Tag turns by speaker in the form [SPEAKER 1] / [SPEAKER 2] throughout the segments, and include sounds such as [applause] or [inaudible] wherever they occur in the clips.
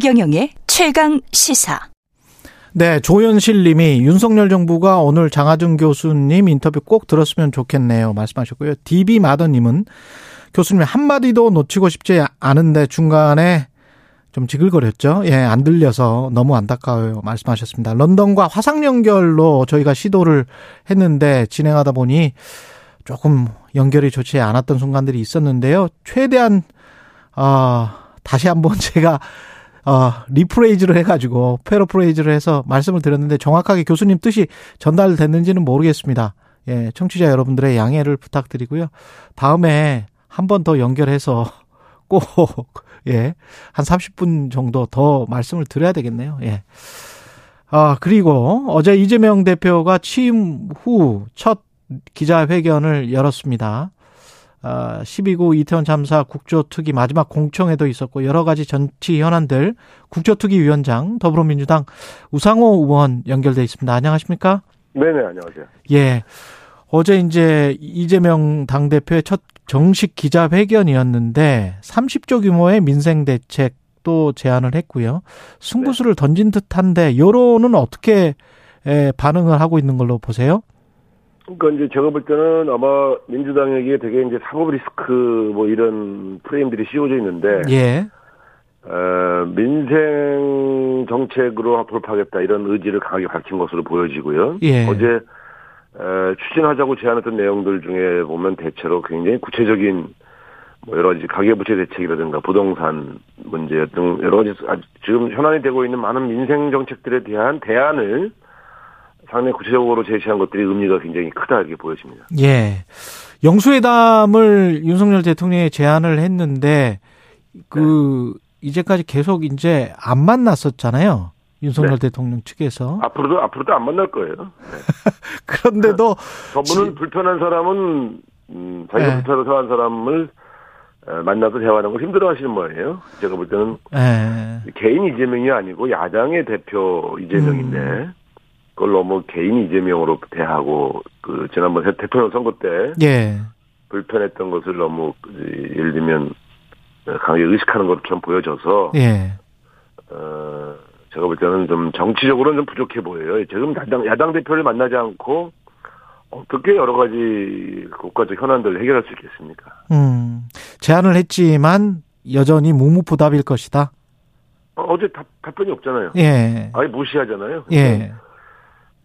[SPEAKER 1] 최경영의 최강 시사.
[SPEAKER 2] 네, 조현실 님이 윤석열 정부가 오늘 장하준 교수님 인터뷰 꼭 들었으면 좋겠네요. 말씀하셨고요. DB 마더 님은 교수님 한마디도 놓치고 싶지 않은데 중간에 좀 지글거렸죠. 예, 안 들려서 너무 안타까워요. 말씀하셨습니다. 런던과 화상 연결로 저희가 시도를 했는데 진행하다 보니 조금 연결이 좋지 않았던 순간들이 있었는데요. 최대한 어, 다시 한번 [laughs] 제가 어, rephrase를 해가지고 paraphrase를 해서 말씀을 드렸는데 정확하게 교수님 뜻이 전달됐는지는 모르겠습니다. 예, 청취자 여러분들의 양해를 부탁드리고요. 다음에 한 번 더 연결해서 [laughs] 꼭, 예, 한 30분 정도 더 말씀을 드려야 되겠네요. 예. 아, 그리고 어제 이재명 대표가 취임 후 첫 기자회견을 열었습니다. 아, 12구 이태원 참사 국조특위 마지막 공청회도 있었고 여러 가지 정치 현안들 국조특위 위원장 더불어민주당 우상호 의원 연결돼 있습니다. 안녕하십니까?
[SPEAKER 3] 네네 안녕하세요.
[SPEAKER 2] 예. 어제 이제 이재명 당대표의 첫 정식 기자회견이었는데 30조 규모의 민생 대책도 제안을 했고요. 승부수를 네. 던진 듯한데 여론은 어떻게 반응을 하고 있는 걸로 보세요?
[SPEAKER 3] 그러니까 이제 제가 볼 때는 아마 민주당에게 되게 이제 사법 리스크 뭐 이런 프레임들이 씌워져 있는데
[SPEAKER 2] 예.
[SPEAKER 3] 어, 민생 정책으로 돌파하겠다 이런 의지를 강하게 밝힌 것으로 보여지고요.
[SPEAKER 2] 예.
[SPEAKER 3] 어제 어, 추진하자고 제안했던 내용들 중에 보면 대체로 굉장히 구체적인 뭐 여러 가지 가계부채 대책이라든가 부동산 문제 등 여러 가지 지금 현안이 되고 있는 많은 민생 정책들에 대한 대안을 상 당히 구체적으로 제시한 것들이 의미가 굉장히 크다 이렇게 보여집니다.
[SPEAKER 2] 예. 영수회담을 윤석열 대통령이 제안을 했는데 그 네. 이제까지 계속 이제 안 만났었잖아요. 윤석열 네. 대통령 측에서
[SPEAKER 3] 앞으로도 앞으로도 안 만날 거예요. 네. [laughs]
[SPEAKER 2] 그런데도 [laughs]
[SPEAKER 3] 저분은 지... 불편한 사람은 음, 자기가 네. 불편한 사람을 만나서 대화하는 걸 힘들어하시는 모양이에요. 제가 볼 때는
[SPEAKER 2] 네.
[SPEAKER 3] 개인 이재명이 아니고 야당의 대표 이재명인데 음. 그걸 너무 개인 이재명으로 대하고 그 지난번 대통령 선거 때
[SPEAKER 2] 예.
[SPEAKER 3] 불편했던 것을 너무 예를 들면 강하게 의식하는 것처럼 보여져서
[SPEAKER 2] 예.
[SPEAKER 3] 어 제가 볼 때는 좀 정치적으로는 좀 부족해 보여요. 지금 야당 야당 대표를 만나지 않고 어떻게 여러 가지 국가적 현안들을 해결할 수 있겠습니까?
[SPEAKER 2] 음 제안을 했지만 여전히 무무부답일 것이다.
[SPEAKER 3] 어, 제 답, 답변이 없잖아요.
[SPEAKER 2] 예.
[SPEAKER 3] 아예 무시하잖아요.
[SPEAKER 2] 예.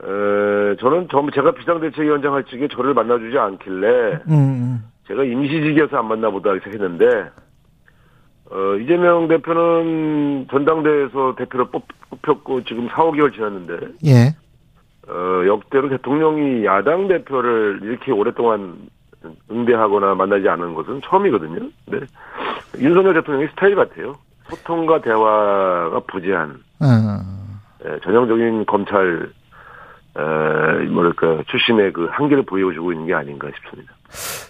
[SPEAKER 3] 에, 저는 전 제가 비상대책위원장 할 적에 저를 만나주지 않길래
[SPEAKER 2] 음, 음.
[SPEAKER 3] 제가 임시직이어서 안 만나보다 했는데 어, 이재명 대표는 전당대회에서 대표를 뽑, 뽑혔고 지금 4, 5개월 지났는데
[SPEAKER 2] 예.
[SPEAKER 3] 어, 역대로 대통령이 야당 대표를 이렇게 오랫동안 응대하거나 만나지 않은 것은 처음이거든요. 네. 윤석열 대통령의 스타일 같아요. 소통과 대화가 부재한
[SPEAKER 2] 음.
[SPEAKER 3] 예, 전형적인 검찰 에, 뭐랄까 출신의 그 한계를 보여주고 있는 게 아닌가 싶습니다.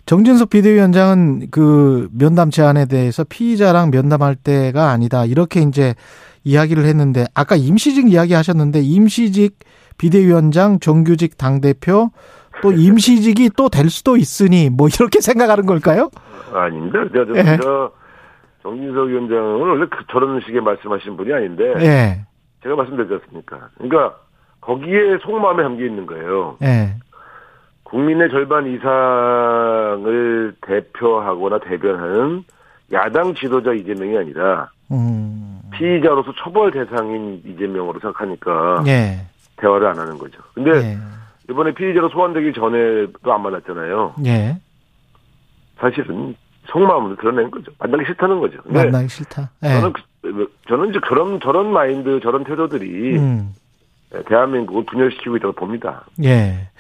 [SPEAKER 2] 정진석 비대위원장은 그 면담 제안에 대해서 피의자랑 면담할 때가 아니다 이렇게 이제 이야기를 했는데 아까 임시직 이야기하셨는데 임시직 비대위원장 정규직 당 대표 또 임시직이 또 될 수도 있으니 뭐 이렇게 [laughs] 생각하는 걸까요?
[SPEAKER 3] 아닙니다. 저, 저, 예. 저 정진석 위원장은 원래 그 저런 식의 말씀하신 분이 아닌데
[SPEAKER 2] 예.
[SPEAKER 3] 제가 말씀드렸지 않습니까? 그러니까 거기에 속마음에 담겨 있는 거예요.
[SPEAKER 2] 네.
[SPEAKER 3] 국민의 절반 이상을 대표하거나 대변하는 야당 지도자 이재명이 아니라
[SPEAKER 2] 음.
[SPEAKER 3] 피의자로서 처벌 대상인 이재명으로 생각하니까
[SPEAKER 2] 네.
[SPEAKER 3] 대화를 안 하는 거죠. 근데 네. 이번에 피의자로 소환되기 전에도 안 만났잖아요.
[SPEAKER 2] 네.
[SPEAKER 3] 사실은 속마음을 드러낸 거죠. 만나기 싫다는 거죠.
[SPEAKER 2] 만나기 싫다.
[SPEAKER 3] 저는 그, 저는 이제 그런 저런 마인드, 저런 태도들이 음. 네, 대한민국을 분열시키고 있다고 봅니다.
[SPEAKER 2] 예.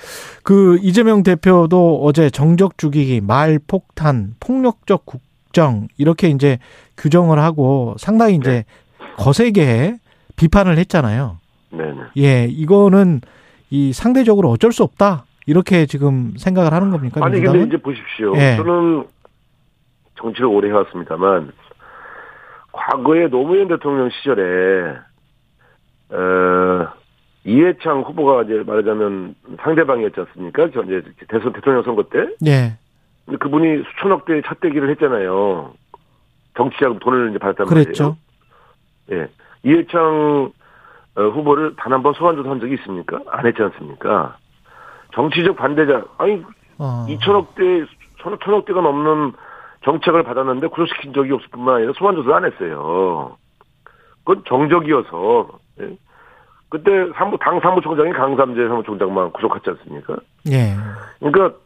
[SPEAKER 2] 그 이재명 대표도 어제 정적 죽이기, 말 폭탄, 폭력적 국정 이렇게 이제 규정을 하고 상당히 이제 네. 거세게 비판을 했잖아요.
[SPEAKER 3] 네.
[SPEAKER 2] 예, 이거는 이 상대적으로 어쩔 수 없다. 이렇게 지금 생각을 하는 겁니까?
[SPEAKER 3] 아니 민주당은? 근데 이제 보십시오. 예. 저는 정치를 오래 해왔습니다만 과거에 노무현 대통령 시절에 어, 이해창 후보가 이제 말하자면 상대방이었지 않습니까? 저 이제 대선 대통령 선거 때.
[SPEAKER 2] 네.
[SPEAKER 3] 근데 그분이 수천억 대의 차떼기를 했잖아요. 정치자금 돈을 이제 받았단
[SPEAKER 2] 그랬죠.
[SPEAKER 3] 말이에요. 예. 이해창 어, 후보를 단 한 번 소환 조사한 적이 있습니까? 안 했지 않습니까? 정치적 반대자, 아니,
[SPEAKER 2] 어.
[SPEAKER 3] 2천억대, 천억 대가 넘는 정책을 받았는데 구속시킨 적이 없을 뿐만 아니라 소환 조사를 안 했어요. 그건 정적이어서, 예. 그때 사무, 당 사무총장이 강삼재 사무총장만 구속했지 않습니까?
[SPEAKER 2] 예.
[SPEAKER 3] 그러니까,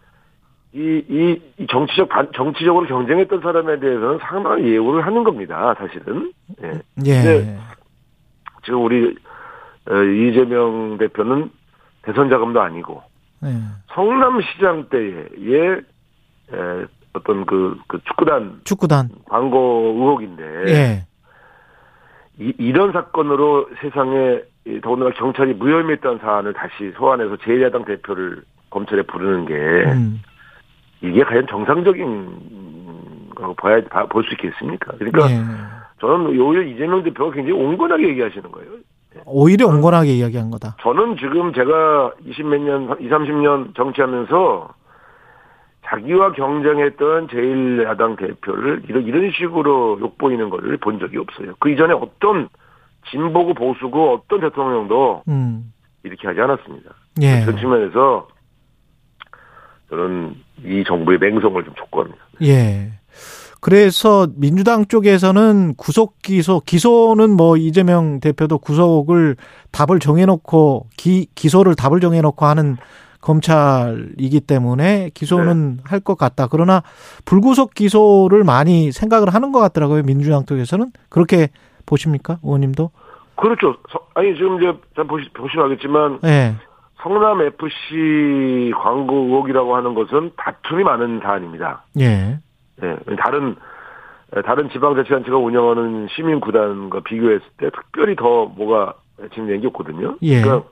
[SPEAKER 3] 이, 이, 이 정치적, 반, 정치적으로 경쟁했던 사람에 대해서는 상당한 예우를 하는 겁니다, 사실은. 예.
[SPEAKER 2] 예.
[SPEAKER 3] 네. 지금 우리, 어, 이재명 대표는 대선 자금도 아니고,
[SPEAKER 2] 예.
[SPEAKER 3] 성남시장 때의, 에, 어떤 그, 그 축구단
[SPEAKER 2] 축구단.
[SPEAKER 3] 광고 의혹인데,
[SPEAKER 2] 예.
[SPEAKER 3] 이, 이런 사건으로 세상에, 이 더군다나 경찰이 무혐의했다는 사안을 다시 소환해서 제1야당 대표를 검찰에 부르는 게,
[SPEAKER 2] 음.
[SPEAKER 3] 이게 과연 정상적인 거 봐야 볼 수 있겠습니까? 그러니까
[SPEAKER 2] 예.
[SPEAKER 3] 저는 오히려 이재명 대표가 굉장히 온건하게 얘기하시는 거예요.
[SPEAKER 2] 오히려 온건하게 이야기한 거다.
[SPEAKER 3] 저는 지금 제가 20 몇 년, 20, 30년 정치하면서 자기와 경쟁했던 제1야당 대표를 이런, 이런 식으로 욕보이는 거를 본 적이 없어요. 그 이전에 어떤 진보고 보수고 어떤 대통령도
[SPEAKER 2] 음.
[SPEAKER 3] 이렇게 하지 않았습니다.
[SPEAKER 2] 예.
[SPEAKER 3] 그런 측면에서 저는 이 정부의 맹성을 좀 촉구합니다.
[SPEAKER 2] 예. 그래서 민주당 쪽에서는 구속 기소, 기소는 뭐 이재명 대표도 구속을 답을 정해놓고 기, 기소를 답을 정해놓고 하는 검찰이기 때문에 기소는 할것 같다. 그러나 불구속 기소를 많이 생각을 하는 것 같더라고요. 민주당 쪽에서는 그렇게 보십니까, 의원님도?
[SPEAKER 3] 그렇죠. 서- 아니 지금 이제 잘 보시, 보시면 알겠지만
[SPEAKER 2] 예,
[SPEAKER 3] 성남 FC 광고 의혹이라고 하는 것은 다툼이 많은 사안입니다.
[SPEAKER 2] 예,
[SPEAKER 3] 예, 다른 다른 지방자치단체가 운영하는 시민 구단과 비교했을 때 특별히 더 뭐가 진행된 게 없거든요.
[SPEAKER 2] 예.
[SPEAKER 3] 그러니까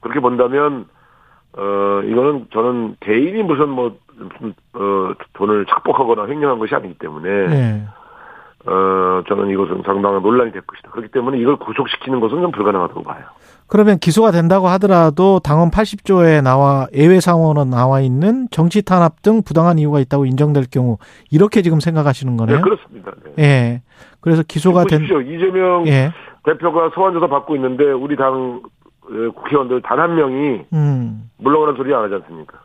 [SPEAKER 3] 그렇게 본다면 어 이거는 저는 개인이 무슨 뭐 무슨 어 돈을 착복하거나 횡령한 것이 아니기 때문에
[SPEAKER 2] 예.
[SPEAKER 3] 어 저는 이것은 상당한 논란이 될 것이다. 그렇기 때문에 이걸 구속시키는 것은 좀 불가능하다고 봐요.
[SPEAKER 2] 그러면 기소가 된다고 하더라도 당헌 80조에 나와 예외 상원은 나와 있는 정치 탄압 등 부당한 이유가 있다고 인정될 경우 이렇게 지금 생각하시는 거네요.
[SPEAKER 3] 네, 그렇습니다. 네.
[SPEAKER 2] 예. 그래서 기소가 된.
[SPEAKER 3] 이재명
[SPEAKER 2] 예.
[SPEAKER 3] 대표가 소환 조사 받고 있는데 우리 당 어, 국회의원들 단 한 명이
[SPEAKER 2] 음.
[SPEAKER 3] 물러가는 소리 안 하지 않습니까?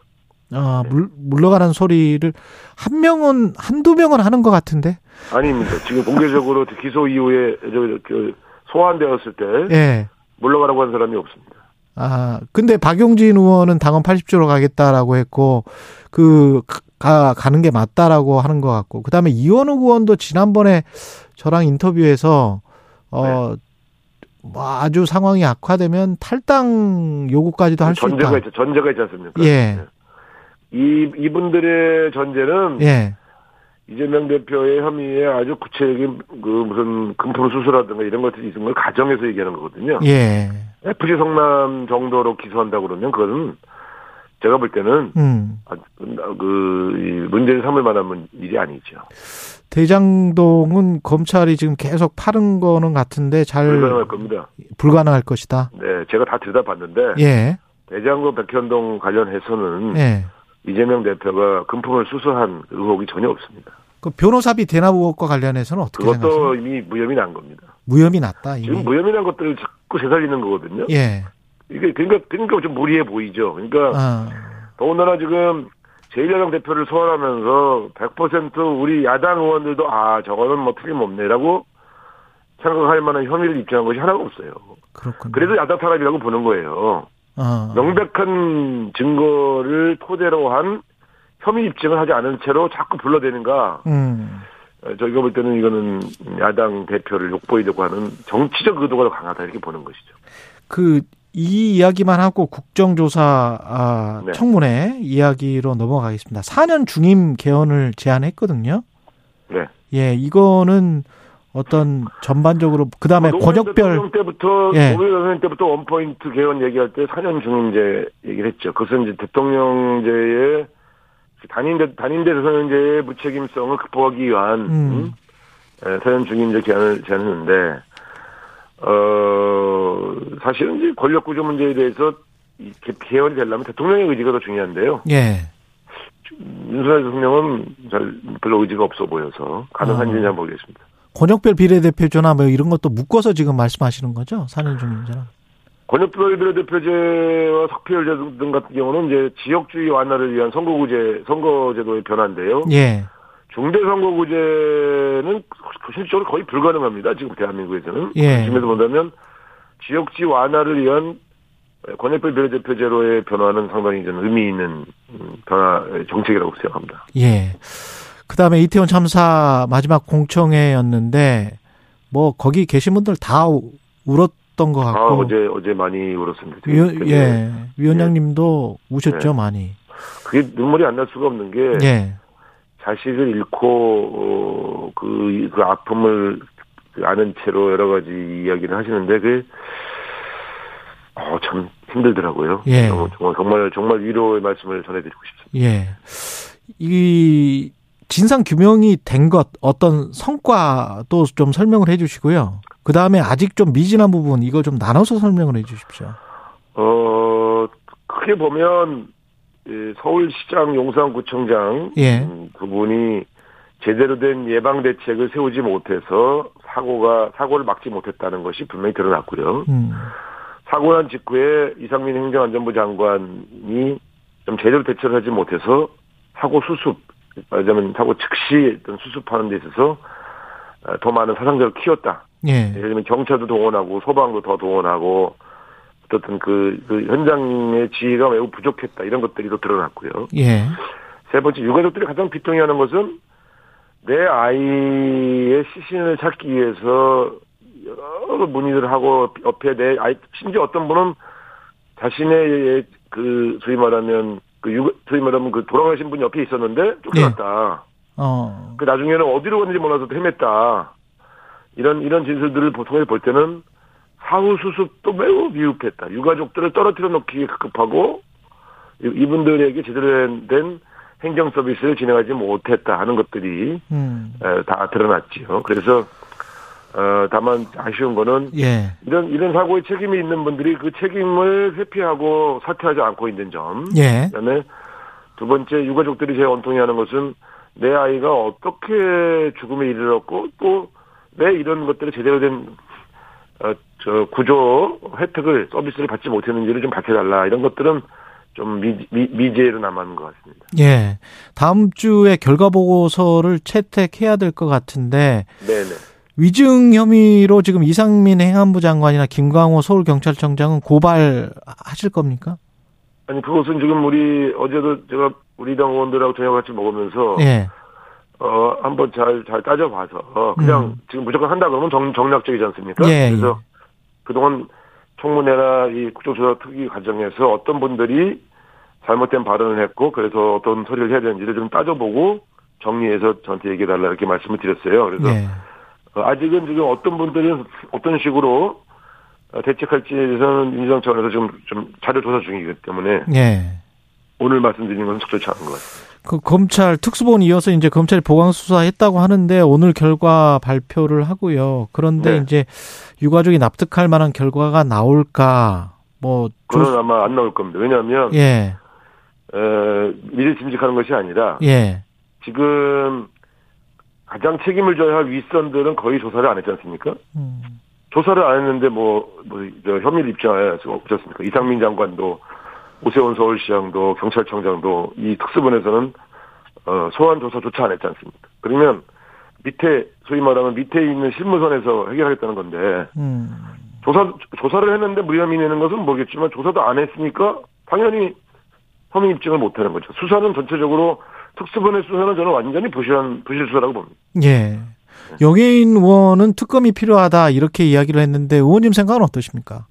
[SPEAKER 2] 아, 물, 물러가는 소리를 한 명은 한두 명은 하는 것 같은데.
[SPEAKER 3] 아닙니다. 지금 공개적으로 [laughs] 기소 이후에 저, 그 소환되었을 때
[SPEAKER 2] 예.
[SPEAKER 3] 물러가라고 한 사람이 없습니다.
[SPEAKER 2] 아, 근데 박용진 의원은 당헌 80조로 가겠다라고 했고 그 가, 가는 게 맞다라고 하는 것 같고 그다음에 이원우 의원도 지난번에 저랑 인터뷰에서 어뭐 아주 상황이 악화되면 탈당 요구까지도 할 수 있다.
[SPEAKER 3] 전제가 있죠. 전제가 있지 않습니까?
[SPEAKER 2] 예.
[SPEAKER 3] 이 이분들의 전제는
[SPEAKER 2] 예.
[SPEAKER 3] 이재명 대표의 혐의에 아주 구체적인 그 무슨 금품 수수라든가 이런 것들이 있는 걸 가정해서 얘기하는 거거든요.
[SPEAKER 2] 예.
[SPEAKER 3] FC 성남 정도로 기소한다 그러면 그거는 제가 볼 때는
[SPEAKER 2] 음.
[SPEAKER 3] 아, 그, 이 문제를 삼을 만한 문- 일이 아니죠.
[SPEAKER 2] 대장동은 검찰이 지금 계속 파는 거는 같은데 잘
[SPEAKER 3] 불가능할 겁니다.
[SPEAKER 2] 불가능할 것이다.
[SPEAKER 3] 네, 제가 다 들여다봤는데
[SPEAKER 2] 예.
[SPEAKER 3] 대장동 백현동 관련해서는
[SPEAKER 2] 예.
[SPEAKER 3] 이재명 대표가 금품을 수수한 의혹이 전혀 없습니다.
[SPEAKER 2] 그 변호사비 대납 의혹과 관련해서는 어떻게
[SPEAKER 3] 그것도
[SPEAKER 2] 생각하세요?
[SPEAKER 3] 이미 무혐의 난 겁니다.
[SPEAKER 2] 무혐의 났다
[SPEAKER 3] 지금
[SPEAKER 2] 이미.
[SPEAKER 3] 무혐의 난 것들을 자꾸 되살리는 거거든요.
[SPEAKER 2] 예.
[SPEAKER 3] 이게 그러니까 그러니까 좀 무리해 보이죠. 그러니까
[SPEAKER 2] 아.
[SPEAKER 3] 더군다나 지금 제1야당 대표를 소환하면서 100% 우리 야당 의원들도 아 저거는 뭐 틀림없네라고 생각할 만한 혐의를 입증한 것이 하나가 없어요.
[SPEAKER 2] 그렇군요.
[SPEAKER 3] 그래도 야당 탄압이라고 보는 거예요.
[SPEAKER 2] 어.
[SPEAKER 3] 명백한 증거를 토대로 한 혐의 입증을 하지 않은 채로 자꾸 불러대는가.
[SPEAKER 2] 음.
[SPEAKER 3] 어, 저희가 볼 때는 이거는 야당 대표를 욕보이려고 하는 정치적 의도가 더 강하다 이렇게 보는 것이죠.
[SPEAKER 2] 그 이 이야기만 하고 국정조사 아,
[SPEAKER 3] 네.
[SPEAKER 2] 청문회 이야기로 넘어가겠습니다. 4년 중임 개헌을 제안했거든요.
[SPEAKER 3] 네.
[SPEAKER 2] 예, 이거는 어떤 전반적으로 그다음에
[SPEAKER 3] 노무현
[SPEAKER 2] 권역별
[SPEAKER 3] 때부터
[SPEAKER 2] 예.
[SPEAKER 3] 노무현 대통령 때부터 원 포인트 개헌 얘기할 때 4년 중임제 얘기를 했죠. 그것은 이제 대통령제의 단임대 단임대 대통령제의 무책임성을 극복하기 위한
[SPEAKER 2] 음.
[SPEAKER 3] 음. 에, 4년 중임제 개헌을 제안했는데 어 사실은 이제 권력 구조 문제에 대해서 개- 개헌이 되려면 대통령의 의지가 더 중요한데요.
[SPEAKER 2] 예.
[SPEAKER 3] 윤석열 대통령은 잘 별로 의지가 없어 보여서 가능한지는
[SPEAKER 2] 어.
[SPEAKER 3] 잘 모르겠습니다.
[SPEAKER 2] 권역별 비례대표제나 뭐 이런 것도 묶어서 지금 말씀하시는 거죠? 4년 중임제랑.
[SPEAKER 3] 권역별 비례대표제와 석패율제 등 같은 경우는 이제 지역주의 완화를 위한 선거구제, 선거제도의 변화인데요.
[SPEAKER 2] 예.
[SPEAKER 3] 중대선거구제는 실질적으로 거의 불가능합니다. 지금 대한민국에서는.
[SPEAKER 2] 예.
[SPEAKER 3] 지금에서 본다면 지역주의 완화를 위한 권역별 비례대표제로의 변화는 상당히 저는 의미 있는 음, 변화 정책이라고 생각합니다.
[SPEAKER 2] 예. 그 다음에 이태원 참사 마지막 공청회였는데, 뭐, 거기 계신 분들 다 우- 울었던 것
[SPEAKER 3] 아,
[SPEAKER 2] 같고.
[SPEAKER 3] 어제, 어제 많이 울었습니다.
[SPEAKER 2] 위원, 예. 위원장님도 우셨죠,
[SPEAKER 3] 네.
[SPEAKER 2] 많이.
[SPEAKER 3] 그게 눈물이 안 날 수가 없는 게,
[SPEAKER 2] 예.
[SPEAKER 3] 자식을 잃고, 어, 그, 그 아픔을 그 아는 채로 여러 가지 이야기를 하시는데, 그, 어, 참 힘들더라고요.
[SPEAKER 2] 예.
[SPEAKER 3] 정말, 정말, 정말, 정말 위로의 말씀을 전해드리고 싶습니다.
[SPEAKER 2] 예. 이, 진상 규명이 된 것, 어떤 성과도 좀 설명을 해 주시고요. 그 다음에 아직 좀 미진한 부분, 이거 좀 나눠서 설명을 해 주십시오.
[SPEAKER 3] 어, 크게 보면, 이 서울시장 용산구청장,
[SPEAKER 2] 예.
[SPEAKER 3] 음, 그분이 제대로 된 예방 대책을 세우지 못해서 사고가, 사고를 막지 못했다는 것이 분명히 드러났고요.
[SPEAKER 2] 음,
[SPEAKER 3] 사고 난 직후에 이상민 행정안전부 장관이 좀 제대로 대처를 하지 못해서 사고 수습, 말하자면 사고 즉시 어떤 수습하는 데 있어서 어, 더 많은 사상자를 키웠다.
[SPEAKER 2] 예.
[SPEAKER 3] 예를 들면 경찰도 동원하고 소방도 더 동원하고 어떤 그, 그 현장의 지휘가 매우 부족했다. 이런 것들이 또 드러났고요.
[SPEAKER 2] 예.
[SPEAKER 3] 세 번째, 유가족들이 가장 비통해하는 것은 내 아이의 시신을 찾기 위해서 여러 문의를 하고 옆에 내 아이, 심지어 어떤 분은 자신의 그 소위 말하면 그 유, 소위 말하면 그 돌아가신 분 옆에 있었는데 쫓겨났다.
[SPEAKER 2] 어,
[SPEAKER 3] 그 나중에는 어디로 갔는지 몰라서 헤맸다. 이런 이런 진술들을 보통에 볼 때는 사후 수습도 매우 미흡했다. 유가족들을 떨어뜨려 놓기에 급급하고 이- 이분들에게 제대로 된 행정 서비스를 진행하지 못했다 하는 것들이
[SPEAKER 2] 음,
[SPEAKER 3] 에, 다 드러났지요. 그래서 어, 다만 아쉬운 거는
[SPEAKER 2] 예.
[SPEAKER 3] 이런 이런 사고에 책임이 있는 분들이 그 책임을 회피하고 사퇴하지 않고 있는 점.
[SPEAKER 2] 예.
[SPEAKER 3] 그다음에 두 번째 유가족들이 제일 원통해하는 것은 내 아이가 어떻게 죽음에 이르렀고 또 왜 이런 것들을 제대로 된 어, 저 구조 혜택을 서비스를 받지 못했는지를 좀 밝혀달라 이런 것들은 좀 미, 미, 미제로 남은 것 같습니다.
[SPEAKER 2] 예. 다음 주에 결과 보고서를 채택해야 될 것 같은데,
[SPEAKER 3] 네네.
[SPEAKER 2] 위증 혐의로 지금 이상민 행안부 장관이나 김광호 서울경찰청장은 고발하실 겁니까?
[SPEAKER 3] 아니 그것은 지금 우리 어제도 제가 우리 당 의원들하고 저녁 같이 먹으면서
[SPEAKER 2] 예.
[SPEAKER 3] 어 한번 잘 잘 따져봐서 그냥
[SPEAKER 2] 음.
[SPEAKER 3] 지금 무조건 한다 그러면 정, 정략적이지 않습니까?
[SPEAKER 2] 예,
[SPEAKER 3] 그래서 그동안 청문회나 이 국정조사 특위 과정에서 어떤 분들이 잘못된 발언을 했고 그래서 어떤 처리를 해야 되는지를 좀 따져보고 정리해서 저한테 얘기해달라 이렇게 말씀을 드렸어요. 그래서
[SPEAKER 2] 예.
[SPEAKER 3] 어, 아직은 지금 어떤 분들은 어떤 식으로 어, 대책할지에 대해서는 민주당 차원에서 지금 좀 자료 조사 중이기 때문에
[SPEAKER 2] 예.
[SPEAKER 3] 오늘 말씀드리는 것은 적절치 않은 것 같습니다.
[SPEAKER 2] 그 검찰 특수본 이어서 이제 검찰이 보강 수사했다고 하는데 오늘 결과 발표를 하고요. 그런데
[SPEAKER 3] 네.
[SPEAKER 2] 이제 유가족이 납득할 만한 결과가 나올까? 뭐
[SPEAKER 3] 그건
[SPEAKER 2] 조,
[SPEAKER 3] 아마 안 나올 겁니다. 왜냐하면
[SPEAKER 2] 예.
[SPEAKER 3] 에, 미리 짐직하는 것이 아니라
[SPEAKER 2] 예.
[SPEAKER 3] 지금 가장 책임을 져야 할 윗선들은 거의 조사를 안 했지 않습니까?
[SPEAKER 2] 음.
[SPEAKER 3] 조사를 안 했는데 뭐, 뭐, 저 혐의를 입증할 수가 없지 않습니까? 이상민 장관도, 오세훈 서울시장도, 경찰청장도 이 특수본에서는, 어, 소환 조사조차 안 했지 않습니까? 그러면 밑에, 소위 말하면 밑에 있는 실무선에서 해결하겠다는 건데,
[SPEAKER 2] 음.
[SPEAKER 3] 조사, 조사를 했는데 무혐의 내는 것은 모르겠지만 조사도 안 했으니까 당연히 혐의 입증을 못 하는 거죠. 수사는 전체적으로 특수본의 수사는 저는 완전히 부실한, 부실 수사라고 봅니다.
[SPEAKER 2] 예. 영예인 의원은 특검이 필요하다 이렇게 이야기를 했는데 의원님 생각은 어떠십니까?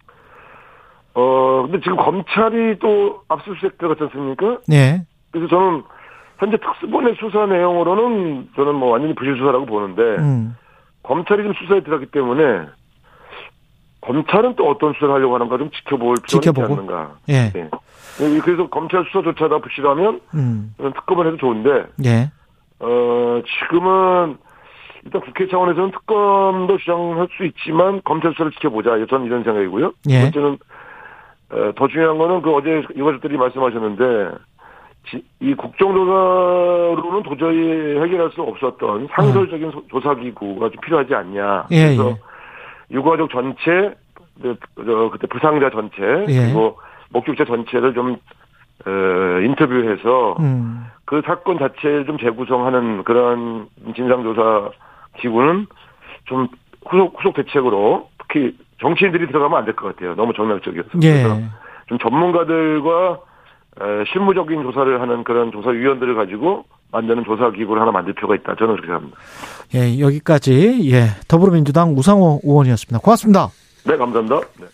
[SPEAKER 3] 어, 근데 지금 검찰이 또 압수수색 들어갔지 않습니까?
[SPEAKER 2] 예.
[SPEAKER 3] 그래서 저는 현재 특수본의 수사 내용으로는 저는 뭐 완전히 부실 수사라고 보는데
[SPEAKER 2] 음.
[SPEAKER 3] 검찰이 지금 수사에 들어갔기 때문에 검찰은 또 어떤 수사를 하려고 하는가 좀 지켜볼 필요가 있지? 않는가.
[SPEAKER 2] 예.
[SPEAKER 3] 예. 그래서 검찰 수사조차 다 부실하면
[SPEAKER 2] 음.
[SPEAKER 3] 특검을 해도 좋은데
[SPEAKER 2] 예.
[SPEAKER 3] 어, 지금은 일단 국회 차원에서는 특검도 주장할 수 있지만 검찰 수사를 지켜보자. 저는 이런 생각이고요.
[SPEAKER 2] 예.
[SPEAKER 3] 두 번째는 어, 더 중요한 거는 그 어제 유가족들이 말씀하셨는데 지- 이 국정조사로는 도저히 해결할 수 없었던 상설적인 소- 조사기구가 좀 필요하지 않냐.
[SPEAKER 2] 예,
[SPEAKER 3] 그래서
[SPEAKER 2] 예.
[SPEAKER 3] 유가족 전체, 그, 저, 그때 부상자 전체,
[SPEAKER 2] 예.
[SPEAKER 3] 그리고 목격자 전체를 좀 어, 인터뷰해서
[SPEAKER 2] 음.
[SPEAKER 3] 그 사건 자체를 좀 재구성하는 그런 진상조사 기구는 좀 후속 후속 대책으로 특히 정치인들이 들어가면 안 될 것 같아요. 너무 정략적이어서.
[SPEAKER 2] 예.
[SPEAKER 3] 좀 전문가들과 에, 실무적인 조사를 하는 그런 조사위원들을 가지고 만드는 조사 기구를 하나 만들 필요가 있다. 저는 그렇게 합니다.
[SPEAKER 2] 예, 여기까지 예, 더불어민주당 우상호 의원이었습니다. 고맙습니다.
[SPEAKER 3] 네, 감사합니다. 네.